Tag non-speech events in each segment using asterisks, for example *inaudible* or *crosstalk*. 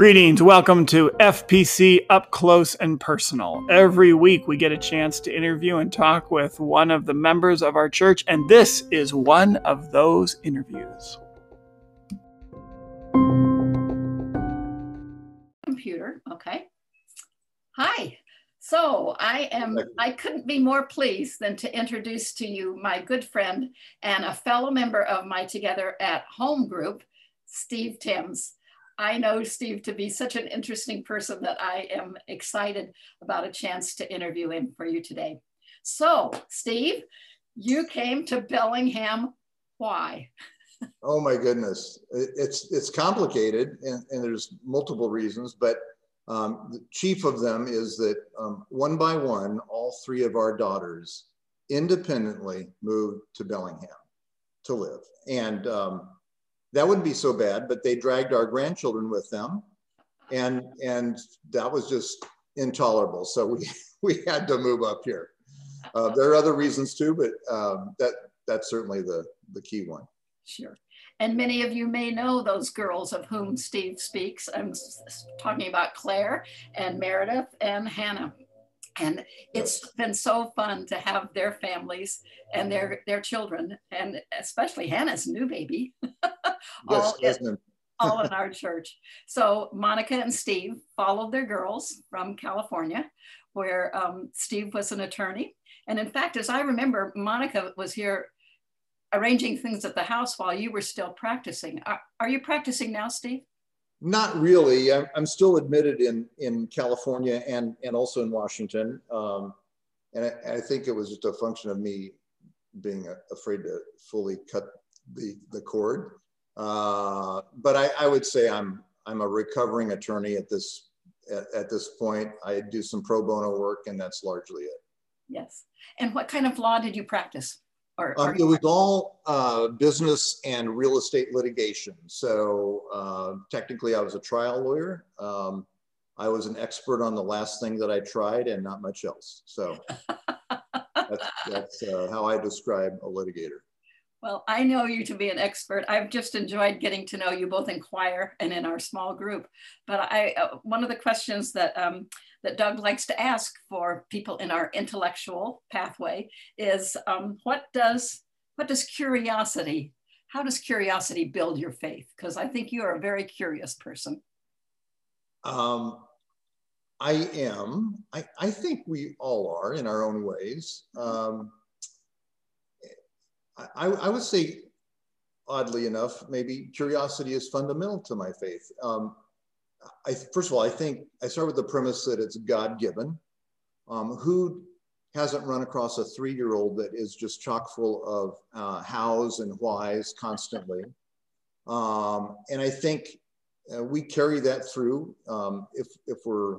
Greetings. Welcome to FPC Up Close and Personal. Every week we get a chance to interview and talk with one of the members of our church, and this is one of those interviews. Computer, okay. Hi. So I am, I couldn't be more pleased than to introduce to you my good friend and a fellow member of my Together at Home group, Steve Timms. I know Steve to be such an interesting person that I am excited about a chance to interview him for you today. So, Steve, you came to Bellingham. Why? oh my goodness, it's it's complicated, and, and there's multiple reasons, but um, the chief of them is that um, one by one, all three of our daughters independently moved to Bellingham to live, and um, that wouldn't be so bad, but they dragged our grandchildren with them. And, and that was just intolerable. So we, *laughs* we had to move up here. Uh, there are other reasons too, but um, that, that's certainly the, the key one. Sure. And many of you may know those girls of whom Steve speaks. I'm talking about Claire and Meredith and Hannah. And it's been so fun to have their families and their, their children, and especially Hannah's new baby. *laughs* all, yes, in, all in our church. So Monica and Steve followed their girls from California, where um, Steve was an attorney. And in fact, as I remember, Monica was here arranging things at the house while you were still practicing. Are, are you practicing now, Steve? Not really. I'm, I'm still admitted in, in California and, and also in Washington. Um, and I, I, think it was just a function of me being afraid to fully cut the, the cord. Uh, but I, I, would say I'm I'm a recovering attorney at this at, at, this point. I do some pro bono work, and that's largely it. Yes. And what kind of law did you practice? Or, um, it was all uh, business and real estate litigation. So uh, technically, I was a trial lawyer. Um, I was an expert on the last thing that I tried, and not much else. So *laughs* that's, that's uh, how I describe a litigator. Well, I know you to be an expert. I've just enjoyed getting to know you both in choir and in our small group. But I, uh, one of the questions that um, that Doug likes to ask for people in our intellectual pathway is, um, what does what does curiosity? How does curiosity build your faith? Because I think you are a very curious person. Um, I am. I, I think we all are in our own ways. Um, I, I would say, oddly enough, maybe curiosity is fundamental to my faith. Um, I, first of all, I think I start with the premise that it's God given. Um, who hasn't run across a three year old that is just chock full of uh, hows and whys constantly? Um, and I think uh, we carry that through um, if, if we're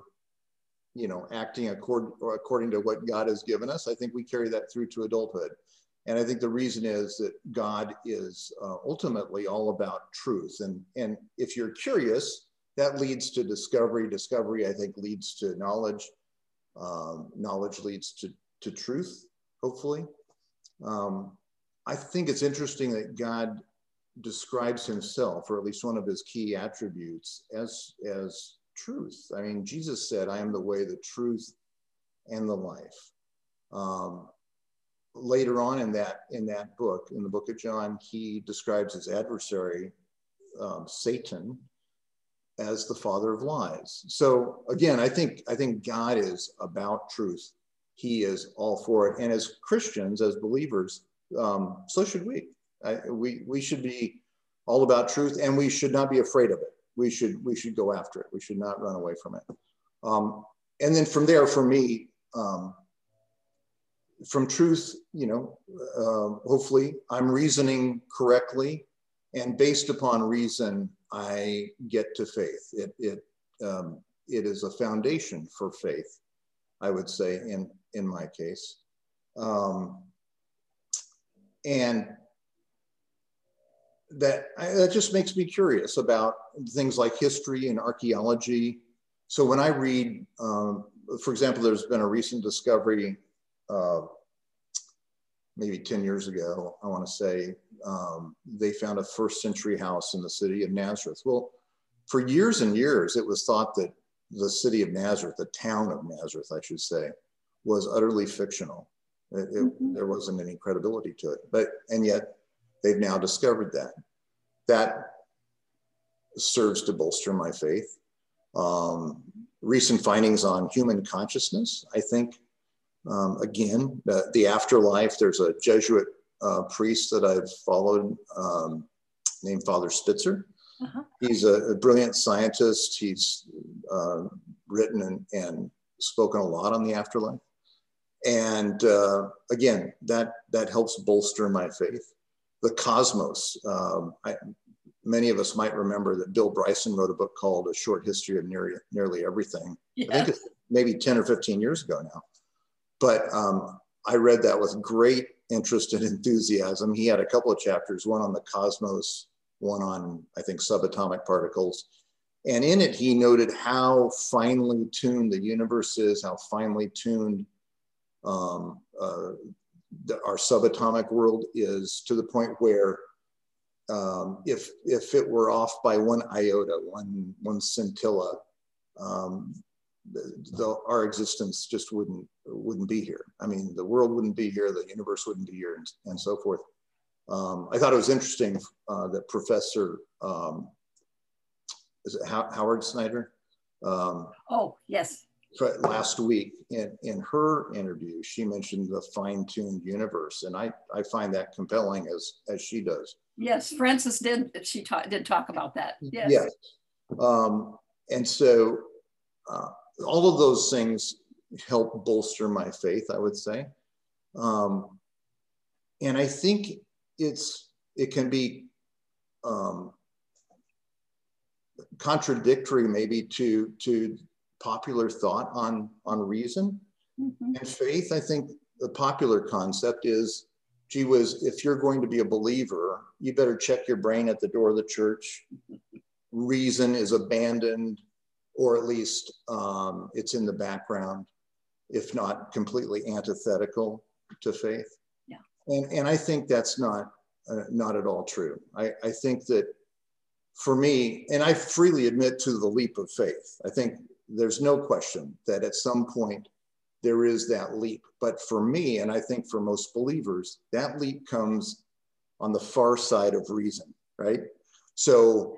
you know acting accord, according to what God has given us. I think we carry that through to adulthood. And I think the reason is that God is uh, ultimately all about truth. And, and if you're curious, that leads to discovery. Discovery, I think, leads to knowledge. Um, knowledge leads to, to truth, hopefully. Um, I think it's interesting that God describes himself, or at least one of his key attributes, as, as truth. I mean, Jesus said, I am the way, the truth, and the life. Um, later on in that in that book, in the book of John, he describes his adversary, um, Satan, as the father of lies. So again, I think I think God is about truth. He is all for it, and as Christians, as believers, um, so should we. I, we we should be all about truth, and we should not be afraid of it. We should we should go after it. We should not run away from it. Um, and then from there, for me, um, from truth, you know, uh, hopefully I'm reasoning correctly, and based upon reason, I get to faith. It it um, it is a foundation for faith, I would say in in my case, um, and that I, that just makes me curious about things like history and archaeology. So when I read, um, for example, there's been a recent discovery uh, maybe 10 years ago, I want to say, um, they found a first century house in the city of Nazareth. Well, for years and years, it was thought that the city of Nazareth, the town of Nazareth, I should say, was utterly fictional. It, it, mm-hmm. There wasn't any credibility to it. But and yet they've now discovered that. That serves to bolster my faith. Um, recent findings on human consciousness, I think, um, again, the, the, afterlife. There's a Jesuit uh, priest that I've followed um, named Father Spitzer. Uh-huh. He's a, a, brilliant scientist. He's uh, written and, and, spoken a lot on the afterlife. And uh, again, that, that helps bolster my faith. The cosmos. Um, I, many of us might remember that Bill Bryson wrote a book called A Short History of Nearly, Nearly Everything. Yeah. I think it's maybe 10 or 15 years ago now. But um, I read that with great interest and enthusiasm. He had a couple of chapters, one on the cosmos, one on, I think, subatomic particles. And in it, he noted how finely tuned the universe is, how finely tuned um, uh, the, our subatomic world is to the point where um, if, if it were off by one iota, one, one scintilla, um, the, the, our existence just wouldn't, wouldn't be here. I mean, the world wouldn't be here, the universe wouldn't be here, and, and so forth. Um, I thought it was interesting uh, that Professor, um, is it Howard Snyder? Um, oh, yes. Last week in, in her interview, she mentioned the fine-tuned universe. And I, I find that compelling as, as she does. Yes, Frances did, she ta did talk about that. Yes. yes. Um, and so uh, all of those things help bolster my faith, I would say. Um, and I think it's it can be um, contradictory maybe to to popular thought on on reason mm-hmm. and faith. I think the popular concept is, gee whiz, if you're going to be a believer, you better check your brain at the door of the church. Reason is abandoned, or at least um, it's in the background, if not completely antithetical to faith. Yeah. And, and I think that's not, uh, not at all true. I, I think that for me, and I freely admit to the leap of faith, I think there's no question that at some point there is that leap. But for me, and I think for most believers, that leap comes on the far side of reason, right? So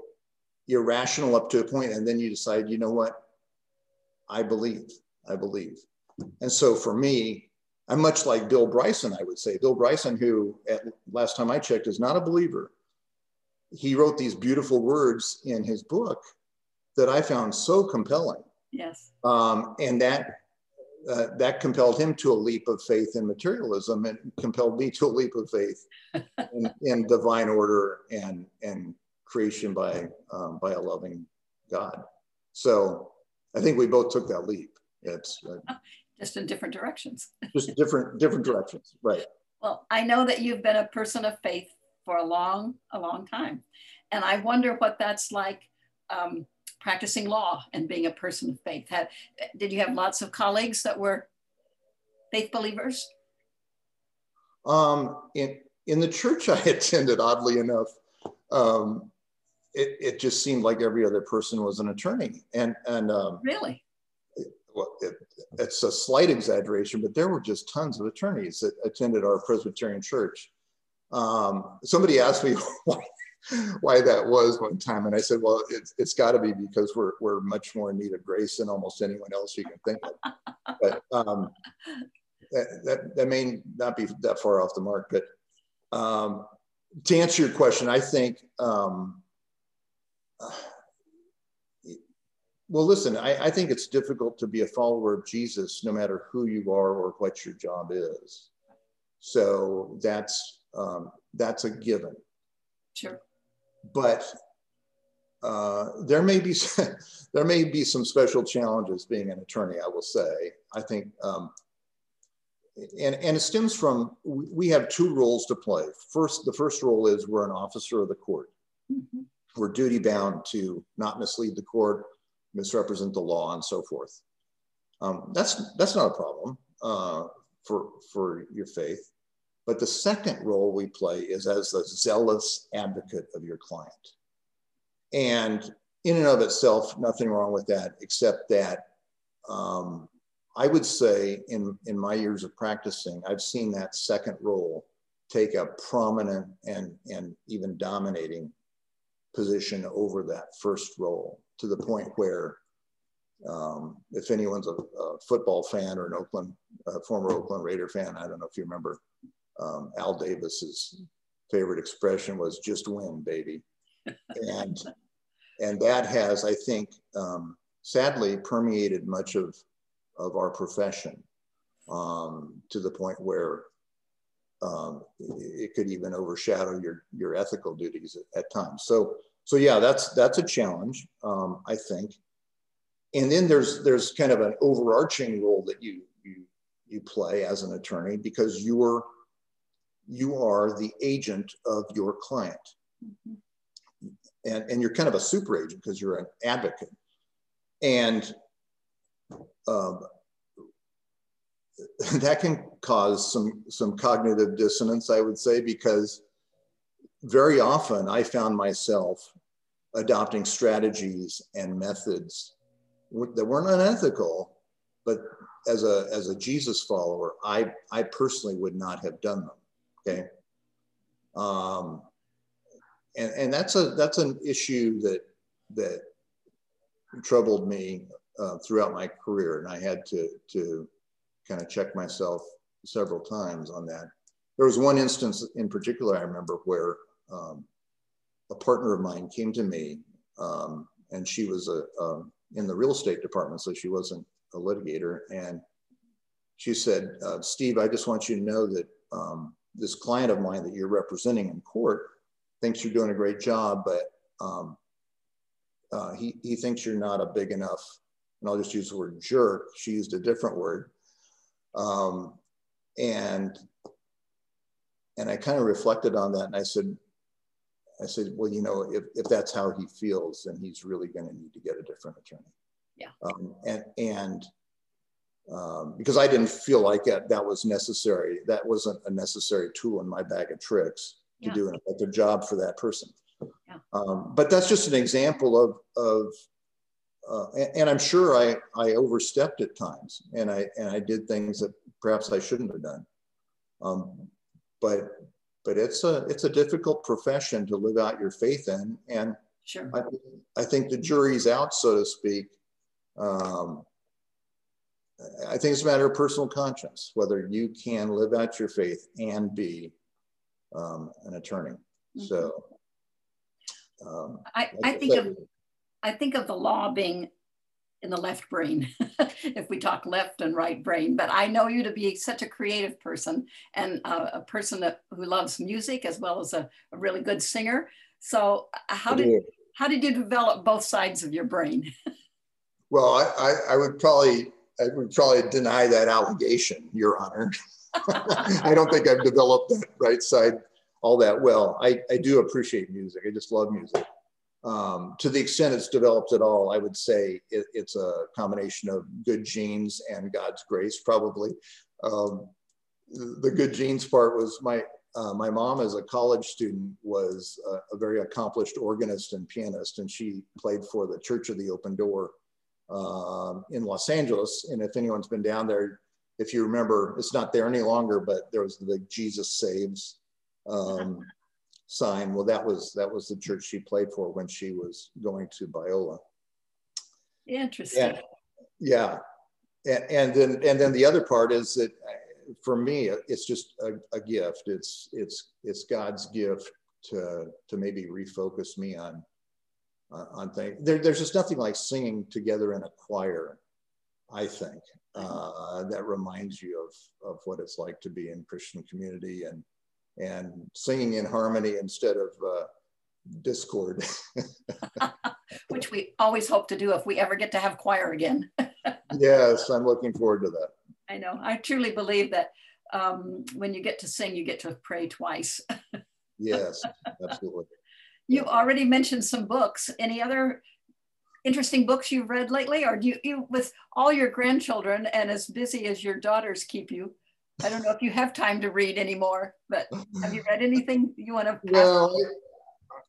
you're rational up to a point, and then you decide, you know what? I believe, I believe. And so for me, I'm much like Bill Bryson, I would say. Bill Bryson, who at last time I checked is not a believer. He wrote these beautiful words in his book that I found so compelling. Yes. Um, and that uh, that compelled him to a leap of faith in materialism and compelled me to a leap of faith *laughs* in, in divine order and and creation by um, by a loving God. So I think we both took that leap. It's uh, *laughs* just in different directions. *laughs* just different different directions, right? Well, I know that you've been a person of faith for a long, a long time, and I wonder what that's like. Um, practicing law and being a person of faith. Have, did you have lots of colleagues that were faith believers? Um, in in the church I *laughs* attended, oddly enough, um, it, it just seemed like every other person was an attorney, and and um, really, it, it's a slight exaggeration, but there were just tons of attorneys that attended our Presbyterian church. Um, somebody asked me *laughs* why, why, that was one time, and I said, "Well, it's, it's got to be because we're we're much more in need of grace than almost anyone else you can think of." *laughs* But um, that, that, that may not be that far off the mark. But um, to answer your question, I think. Um, well, listen, I, I, think it's difficult to be a follower of Jesus no matter who you are or what your job is. So that's um, that's a given. Sure. But uh, there may be *laughs* there may be some special challenges being an attorney. I will say. I think, um, and and it stems from we have two roles to play. First, the first role is we're an officer of the court. Mm-hmm. We're duty bound to not mislead the court misrepresent the law and so forth. Um, that's, that's not a problem uh, for, for your faith. But the second role we play is as a zealous advocate of your client. And in and of itself, nothing wrong with that, except that um, I would say in, in my years of practicing, I've seen that second role take a prominent and, and even dominating position over that first role to the point where um, if anyone's a, a, football fan or an Oakland, former Oakland Raider fan, I don't know if you remember um, Al Davis's favorite expression was just win, baby. and, and that has, I think, um, sadly permeated much of, of our profession um, to the point where um, it could even overshadow your, your ethical duties at, at times. So, so yeah, that's, that's a challenge, um, I think. And then there's, there's kind of an overarching role that you, you, you play as an attorney because you are, you are the agent of your client. Mm-hmm. And, and you're kind of a super agent because you're an advocate. And um, *laughs* that can cause some, some cognitive dissonance, I would say, because very often I found myself adopting strategies and methods that weren't unethical, but as a, as a Jesus follower, I, I personally would not have done them. Okay. Um, and, and that's a, that's an issue that, that troubled me uh, throughout my career. And I had to, to kind of check myself several times on that. There was one instance in particular I remember where um, a partner of mine came to me um, and she was a, um, in the real estate department, so she wasn't a litigator. And she said, uh, Steve, I just want you to know that um, this client of mine that you're representing in court thinks you're doing a great job, but um, uh, he, he thinks you're not a big enough, and I'll just use the word jerk. She used a different word. And and I kind of reflected on that and I said, I said, well, you know, if, if that's how he feels, then he's really going to need to get a different attorney. Yeah. Um, and and um, because I didn't feel like that, that was necessary. That wasn't a necessary tool in my bag of tricks to yeah. do an effective job for that person. Yeah. Um, but that's just an example of, of uh, and, and, I'm sure I, I overstepped at times and I, and I did things that perhaps I shouldn't have done. Um, but, but it's a, it's a difficult profession to live out your faith in. And sure. I, I think the jury's out, so to speak. Um, I think it's a matter of personal conscience, whether you can live out your faith and be um, an attorney. Mm-hmm. So um, I, I think of I think of the law being in the left brain, *laughs* if we talk left and right brain. But I know you to be such a creative person and uh, a person that, who loves music as well as a, a really good singer. So uh, how did how did you develop both sides of your brain? *laughs* well, I, I, I would probably I would probably deny that allegation, Your Honor. *laughs* I don't think I've developed that right side all that well. I, I do appreciate music. I just love music. Um, to the extent it's developed at all, I would say it, it's a combination of good genes and God's grace, probably. Um, the good genes part was my uh, my mom, as a college student, was a, a, very accomplished organist and pianist, and she played for the Church of the Open Door um, in Los Angeles. And if anyone's been down there, if you remember, it's not there any longer, but there was the Jesus Saves um, sign. Well, that was that was the church she played for when she was going to Biola. Interesting. And, yeah, and, and then and then the other part is that for me, it's just a, a gift. It's it's it's God's gift to to maybe refocus me on uh, on things. There, there's just nothing like singing together in a choir. I think uh, that reminds you of of what it's like to be in Christian community and and singing in harmony instead of uh, discord. *laughs* Which we always hope to do if we ever get to have choir again. *laughs* yes, I'm looking forward to that. I know. I truly believe that um, when you get to sing, you get to pray twice. *laughs* yes, absolutely. You already mentioned some books. Any other interesting books you've read lately, or do you, you with all your grandchildren and as busy as your daughters keep you? I don't know if you have time to read anymore, but have you read anything you want to? Well,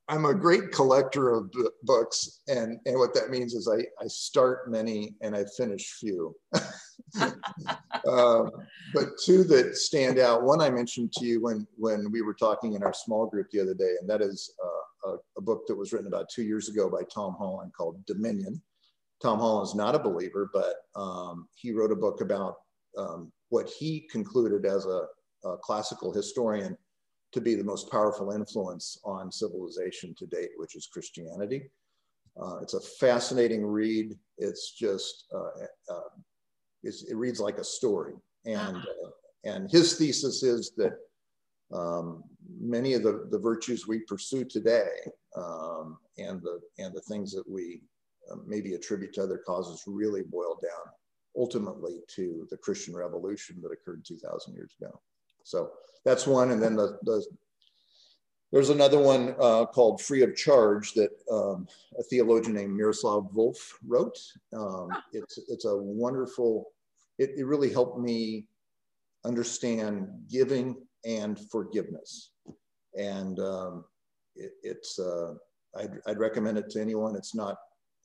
I'm a great collector of books, and and what that means is I I start many and I finish few. uh, *laughs* but two that stand out. One I mentioned to you when when we were talking in our small group the other day, and that is uh, a, a, book that was written about two years ago by Tom Holland called Dominion. Tom Holland is not a believer, but um, he wrote a book about um, what he concluded as a, a classical historian to be the most powerful influence on civilization to date, which is Christianity. Uh, it's a fascinating read. It's just, uh, uh, it's, it reads like a story. And, uh, and his thesis is that um, many of the, the virtues we pursue today um, and, the, and the things that we uh, maybe attribute to other causes really boil down ultimately to the Christian revolution that occurred 2,000 years ago. So that's one. And then the, the there's another one uh, called Free of Charge that um, a theologian named Miroslav Volf wrote. Um, it's, it's a wonderful, it, it really helped me understand giving and forgiveness. And um, it, it's, uh, I'd, I'd recommend it to anyone. It's not,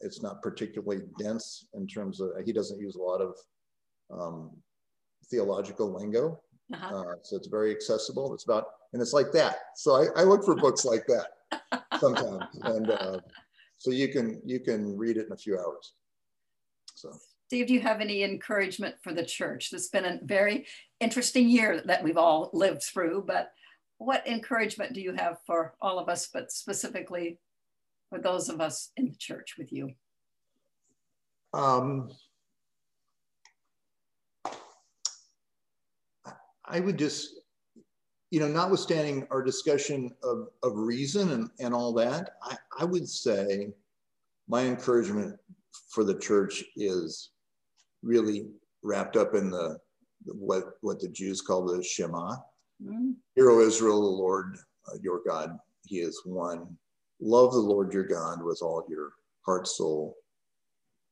it's not particularly dense in terms of, he doesn't use a lot of um, theological lingo. Uh-huh. Uh, so it's very accessible. It's about, and it's like that. So I, I look for books like that *laughs* sometimes, and uh, so you can you can read it in a few hours. So. Steve, do you have any encouragement for the church? It's been a very interesting year that we've all lived through, but what encouragement do you have for all of us, but specifically for those of us in the church with you? Um, I would just, you know, notwithstanding our discussion of, of reason and, and all that, I, I would say my encouragement for the church is really wrapped up in the what what the Jews call the Shema. Mm-hmm. Hear, O Israel, the Lord uh, your God, He is one. Love the Lord your God with all your heart, soul,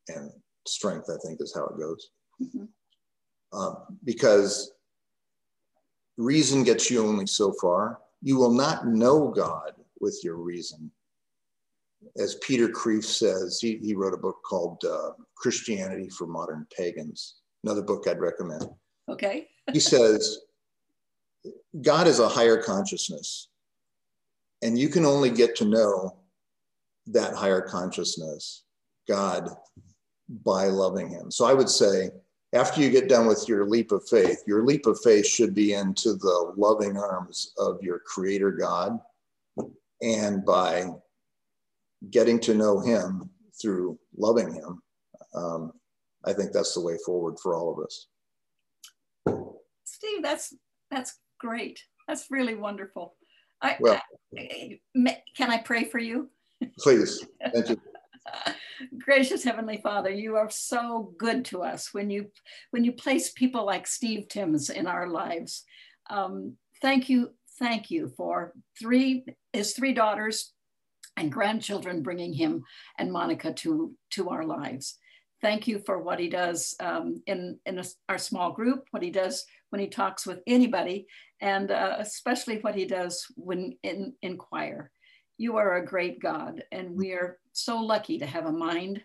and strength. I think is how it goes. Mm-hmm. Uh, because reason gets you only so far. You will not know God with your reason. As Peter Kreeft says, he, he wrote a book called uh, Christianity for Modern Pagans, another book I'd recommend. Okay. he says, God is a higher consciousness, and you can only get to know that higher consciousness, God, by loving Him. So I would say, after you get done with your leap of faith, your leap of faith should be into the loving arms of your creator God. And by getting to know him through loving him, um, I think that's the way forward for all of us. Steve, that's that's great. That's really wonderful. I, well, I, can I pray for you? Please. Thank you. *laughs* Gracious Heavenly Father, you are so good to us when you when you place people like Steve Timms in our lives. Um, thank you, thank you for three his three daughters and grandchildren bringing him and Monica to to our lives. Thank you for what he does um, in in a, our small group, what he does when he talks with anybody, and uh, especially what he does when in in choir. You are a great God, and we are so lucky to have a mind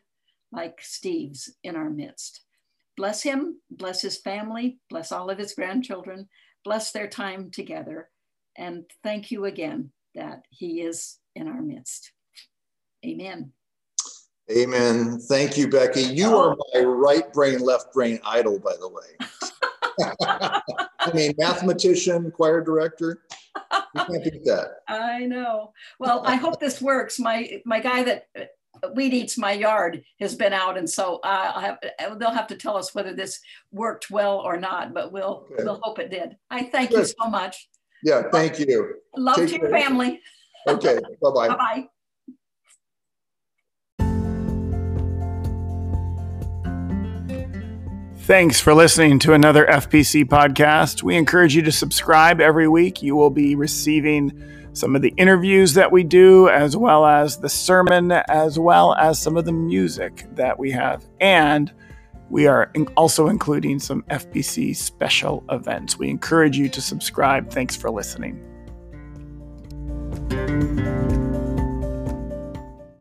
like Steve's in our midst. Bless him, bless his family, bless all of his grandchildren, bless their time together. And thank you again that he is in our midst. Amen. Amen. Thank you, Becky. You oh. are my right brain, left brain idol, by the way. *laughs* I mean, mathematician, choir director. You can't beat that. I know. Well, I hope this works. My my guy that weed eats my yard has been out, and so uh, have, they'll have to tell us whether this worked well or not. But we'll okay. we'll hope it did. I thank Good. you so much. Yeah, thank you. Love Take to your care. family. Okay. Bye bye. bye bye. Thanks for listening to another FPC podcast. We encourage you to subscribe every week. You will be receiving some of the interviews that we do, as well as the sermon, as well as some of the music that we have. And we are also including some FPC special events. We encourage you to subscribe. Thanks for listening.